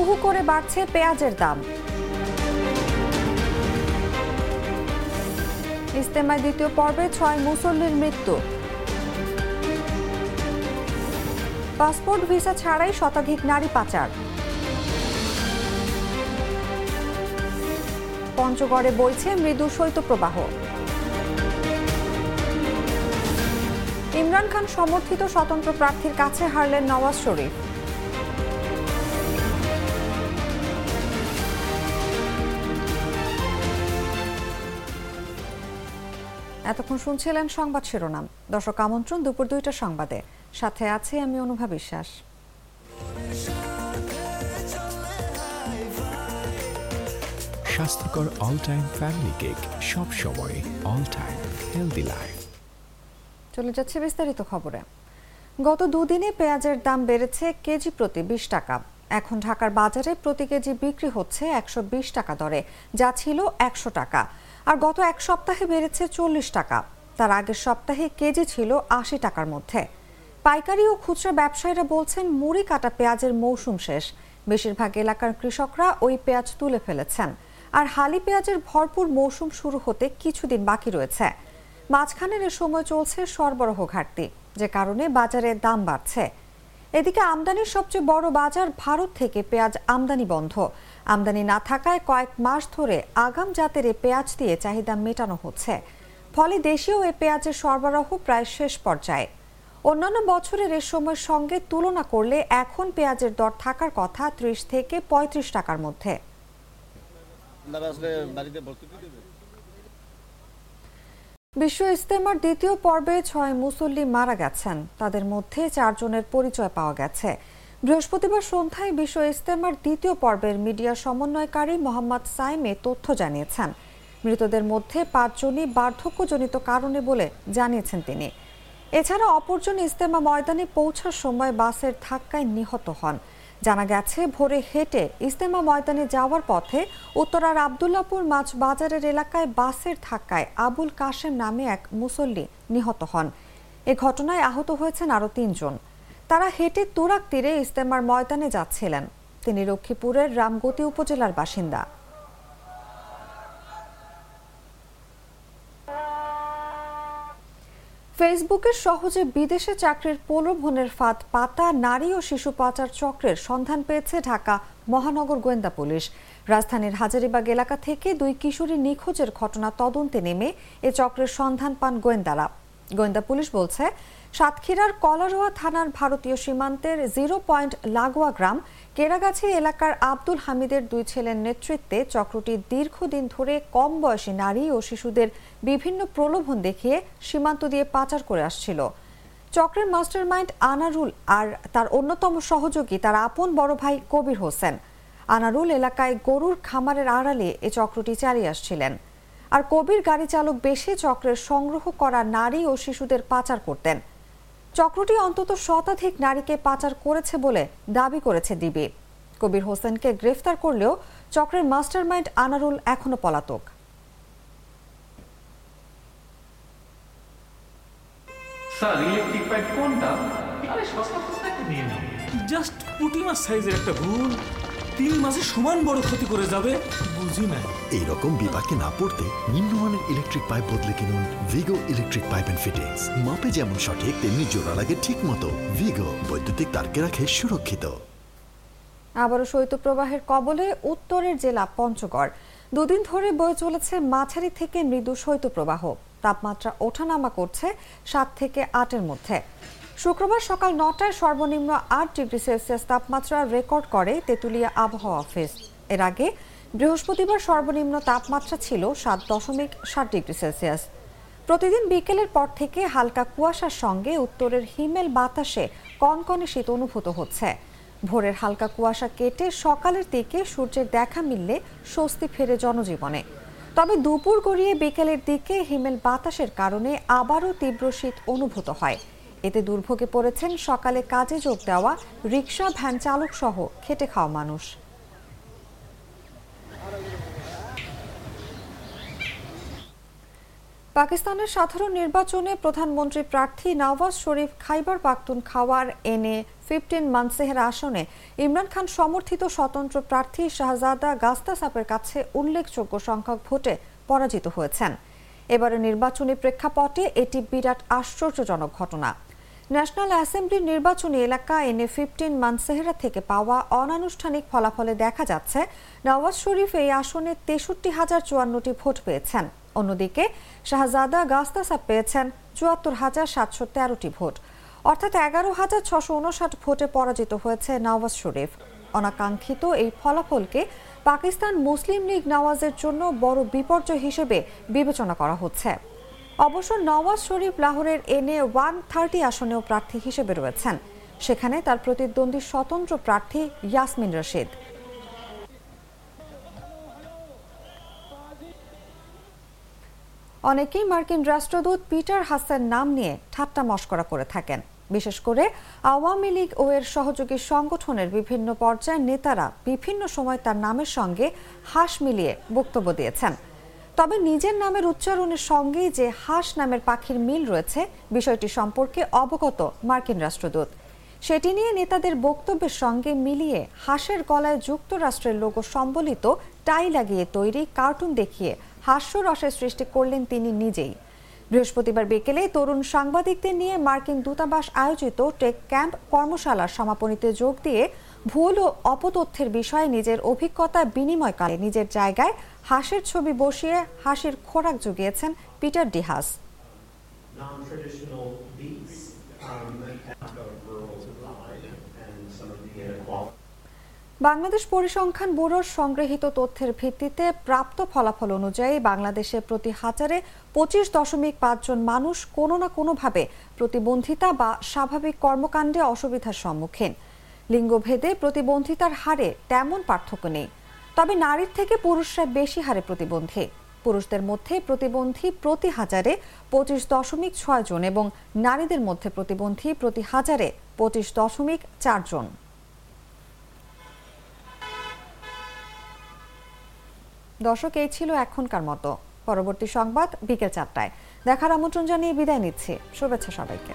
হু হু করে বাড়ছে পেঁয়াজের দাম। ইস্তেমায় দ্বিতীয় পর্বে ছয় মুসল্লির মৃত্যু। পাসপোর্ট ভিসা ছাড়াই শতাধিক নারী পাচার। পঞ্চগড়ে বইছে মৃদু শৈত্যপ্রবাহ। ইমরান খান সমর্থিত স্বতন্ত্র প্রার্থীর কাছে হারলেন নওয়াজ শরীফ। এতক্ষণ শুনছিলেন সংবাদ শিরোনাম। দর্শক আমন্ত্রণ দুপুর দুইটা সংবাদে। সাথে আছি আমি অনুভা বিশ্বাস। স্বাস্থ্যকর অল টাইম ফ্যামিলি কেক সব সময় অল টাইম হেলদি লাইফ চলে যাচ্ছে বিস্তারিত খবরে। গত দুদিনে পেঁয়াজের দাম বেড়েছে কেজি প্রতি বিশ টাকা। এখন ঢাকার বাজারে প্রতি কেজি বিক্রি হচ্ছে একশো বিশ টাকা দরে, যা ছিল একশো টাকা। আর গত এক সপ্তাহে বেড়েছে চল্লিশ টাকা। তার আগের সপ্তাহে কেজি ছিল আশি টাকার মধ্যে। পাইকারি ও খুচরা ব্যবসায়ীরা বলছেন, মুড়ি কাটা পেঁয়াজের মৌসুম শেষ। বেশিরভাগ এলাকার কৃষকরা ওই পেঁয়াজ তুলে ফেলেছেন। আর হালি পেঁয়াজের ভরপুর মৌসুম শুরু হতে কিছুদিন বাকি রয়েছে। মাঝখানের এ সময় চলছে সরবরাহ ঘাটতি, যে কারণে বাজারে দাম বাড়ছে। এদিকে আমদানির সবচেয়ে বড় বাজার ভারত থেকে পেঁয়াজ আমদানি বন্ধ। আমদানি না থাকায় কয়েক মাস ধরে আগাম জাতের এ পেঁয়াজ দিয়ে চাহিদা মেটানো হচ্ছে। ফলে দেশীয় এ পেঁয়াজের সরবরাহ প্রায় শেষ পর্যায়ে। অন্যান্য বছরের এ সময়ের সঙ্গে তুলনা করলে এখন পেঁয়াজের দর থাকার কথা ত্রিশ থেকে পঁয়ত্রিশ টাকার মধ্যে। বিশ্ব ইস্তেমার দ্বিতীয় পর্বে ছয় মুসল্লি মারা গেছেন। তাদের মধ্যে চারজনের পরিচয় পাওয়া গেছে। বৃহস্পতিবার সন্ধ্যায় বিশ্ব ইস্তেমার দ্বিতীয় পর্বের মিডিয়া সমন্বয়কারী মোহাম্মদ সাইমে তথ্য জানিয়েছেন। মৃতদের মধ্যে পাঁচজনই বার্ধক্যজনিত কারণে বলে জানিয়েছেন তিনি। এছাড়া অপরজন ইস্তেমা ময়দানে পৌঁছার সময় বাসের ধাক্কায় নিহত হন। জানা গেছে, ভোরে হেঁটে ইস্তেমা ময়দানে যাওয়ার পথে উত্তরার আবদুল্লাপুর মাছ বাজারের এলাকায় বাসের ধাক্কায় আবুল কাশেম নামে এক মুসল্লি নিহত হন। এ ঘটনায় আহত হয়েছেন আরও তিনজন। তারা হেঁটে তুরাক তীরে ইস্তেমার ময়দানে যাচ্ছিলেন। তিনি লক্ষ্মীপুরের রামগতি উপজেলার বাসিন্দা। ফেসবুকে সহজে বিদেশে চাকরির প্রলোভনের ফাঁদ, পাতা, নারী ও শিশু পাচার চক্রের সন্ধান পেয়েছে ঢাকা মহানগর গোয়েন্দা পুলিশ। রাজধানীর হাজারিবাগ এলাকা থেকে দুই কিশোরী নিখোঁজের ঘটনা তদন্তে নেমে এ চক্রের সন্ধান পান গোয়েন্দারা। গোয়েন্দা পুলিশ বলছে সাতক্ষীরার কলারোয়া থানার ভারতীয় সীমান্তের জিরো পয়েন্ট লাগোয়া গ্রাম, কেরাগাছি এলাকার আব্দুল হামিদের দুই ছেলের নেতৃত্বে চক্রটি দীর্ঘদিন ধরে কম বয়সী নারী ও শিশুদের বিভিন্ন প্রলোভন দেখিয়ে সীমান্ত দিয়ে পাচার করে আসছিল। চক্রের মাস্টারমাইন্ড আনারুল আর তার অন্যতম সহযোগী তার আপন বড় ভাই কবির হোসেন। আনারুল এলাকায় গরুর খামারের আড়ালে এ চক্রটি চালিয়ে আসছিলেন। আর কবির গাড়ি চালক বেশি চক্রের সংগ্রহ করা নারী ও শিশুদের পাচার করতেন। চক্রটি অন্তত শতাধিক নারীকে পাচার করেছে বলে দাবি করেছে ডিবি। কবির হোসেনকে গ্রেফতার করলেও চক্রের মাস্টারমাইন্ড আনারুল এখনও পলাতক। স্যার ইলেকট্রিক পাইপ কোনটা? আরে সস্তা সস্তা নিয়ে নাও জাস্ট পুটিমার সাইজের একটা ভুল। তিন মাসে সমান বড় ক্ষতি করে যাবে? বুঝি না। এইরকম বিপাকে না পড়তে নিম্নমানের ইলেকট্রিক পাইপ বদলে কিনুন Vigo electric pipe and fittings মাপে যেমন সঠিক তেমনি জোড়া লাগে ঠিক মতো ভিগো বৈদ্যুতিক তারকে রাখে সুরক্ষিত। আবারও শৈত্যপ্রবাহের কবলে উত্তরের জেলা পঞ্চগড়। দুদিন ধরে বয়ে চলেছে মাঝারি থেকে মৃদু শৈত্যপ্রবাহ। তাপমাত্রা ওঠানামা করছে সাত থেকে আটের মধ্যে। শুক্রবার সকাল নটায় সর্বনিম্ন আট ডিগ্রি সেলসিয়াস তাপমাত্রা রেকর্ড করে তেঁতুলিয়া আবহাওয়া অফিস। এর আগে বৃহস্পতিবার সর্বনিম্ন তাপমাত্রা ছিল সাত দশমিক সাত ডিগ্রি সেলসিয়াস। প্রতিদিন বিকেলের পর থেকে হালকা কুয়াশার সঙ্গে উত্তরের হিমেল বাতাসে কনকনে শীত অনুভূত হচ্ছে। ভোরের হালকা কুয়াশা কেটে সকালের দিকে সূর্যের দেখা মিললে স্বস্তি ফেরে জনজীবনে। তবে দুপুর গড়িয়ে বিকেলের দিকে হিমেল বাতাসের কারণে আবারও তীব্র শীত অনুভূত হয়। এতে দুর্ভোগে পড়েছেন, সকালে কাজে যোগ দেওয়া রিক্সা ভ্যান চালক সহ খেটে খাওয়া মানুষ। পাকিস্তানের সাধারণ নির্বাচনে প্রধানমন্ত্রী প্রার্থী নওয়াজ শরীফ খাইবার পাখতুন খাওয়ার এনে ফিফটিন মানসেহের আসনে ইমরান খান সমর্থিত স্বতন্ত্র প্রার্থী শাহজাদা গাস্তাসাপের কাছে উল্লেখযোগ্য সংখ্যক ভোটে পরাজিত হয়েছেন। এবারে নির্বাচনী প্রেক্ষাপটে এটি বিরাট আশ্চর্যজনক ঘটনা। ন্যাশনাল অ্যাসেম্বলির নির্বাচনী এলাকা এনে ফিফটিন মানসেহরা থেকে পাওয়া অনানুষ্ঠানিক ফলাফলে দেখা যাচ্ছে, নওয়াজ শরীফ এই আসনে তেষট্টি হাজার চুয়ান্নটি ভোট পেয়েছেন। অন্যদিকে শাহজাদা গাস্তাসাব পেয়েছেন চুয়াত্তর হাজার সাতশো তেরোটি ভোট। অর্থাৎ এগারো হাজার ছশো উনষাট ভোটে পরাজিত হয়েছে নওয়াজ শরীফ। অনাকাঙ্ক্ষিত এই ফলাফলকে পাকিস্তান মুসলিম লীগ নওয়াজের জন্য বড় বিপর্যয় হিসেবে বিবেচনা করা হচ্ছে। অবশ্য নওয়াজ শরীফ লাহোরের এনে ওয়ান থার্টি আসনেও প্রার্থী হিসেবে রয়েছেন। সেখানে তার প্রতিদ্বন্দ্বী স্বতন্ত্র প্রার্থী ইয়াসমিন রশিদ। অনেকেই মার্কিন রাষ্ট্রদূত পিটার হাসান নাম নিয়ে ঠাট্টা মস্করা করে থাকেন। বিশেষ করে আওয়ামী লীগ ও এর সহযোগী সংগঠনের বিভিন্ন পর্যায়ের নেতারা বিভিন্ন সময় তার নামের সঙ্গে হাস মিলিয়ে বক্তব্য দিয়েছেন। তবে নিজের নামের উচ্চারণের সঙ্গেই যে হাস নামের পাখির মিল রয়েছে, বিষয়টি সম্পর্কে অবগত মার্কিন রাষ্ট্রদূত। সেটি নিয়ে নেতাদের বক্তব্যের সঙ্গে মিলিয়ে হাঁসের গলায় যুক্তরাষ্ট্রের লোগো সম্বলিত টাই লাগিয়ে তৈরি কার্টুন দেখিয়ে হাস্যরসের সৃষ্টি করলেন তিনি নিজেই। বৃহস্পতিবার বিকেলে তরুণ সাংবাদিকদের নিয়ে মার্কিন দূতাবাস আয়োজিত টেক ক্যাম্প কর্মশালার সমাপনীতে যোগ দিয়ে ভুল ও অপতথ্যের বিষয়ে নিজের অভিজ্ঞতা বিনিময়কালে নিজের জায়গায় হাসির ছবি বসিয়ে হাসির খোরাক জুগিয়েছেন পিটার ডিহাস um. বাংলাদেশ পরিসংখ্যান ব্যুরোর সংগৃহীত তথ্যের ভিত্তিতে প্রাপ্ত ফলাফল অনুযায়ী বাংলাদেশে প্রতি হাজারে পঁচিশ দশমিক পাঁচজন মানুষ কোনো না কোনোভাবে প্রতিবন্ধিতা বা স্বাভাবিক কর্মকাণ্ডে অসুবিধার সম্মুখীন লিঙ্গভেদে প্রতিবন্ধিতার হারে তেমন পার্থক্য নেই। তবে নারীর থেকে পুরুষরা বেশি হারে প্রতিবন্ধী। পুরুষদের মধ্যে প্রতিবন্ধী প্রতি হাজারে পঁচিশ দশমিক ছয় জন এবং নারীদের মধ্যে প্রতিবন্ধী প্রতি হাজারে পঁচিশ দশমিক চার জন। দর্শক, এই ছিল এখনকার মতো। পরবর্তী সংবাদ বিকেল চারটায়। দেখার আমন্ত্রণ জানিয়ে বিদায় নিচ্ছি। শুভেচ্ছা সবাইকে।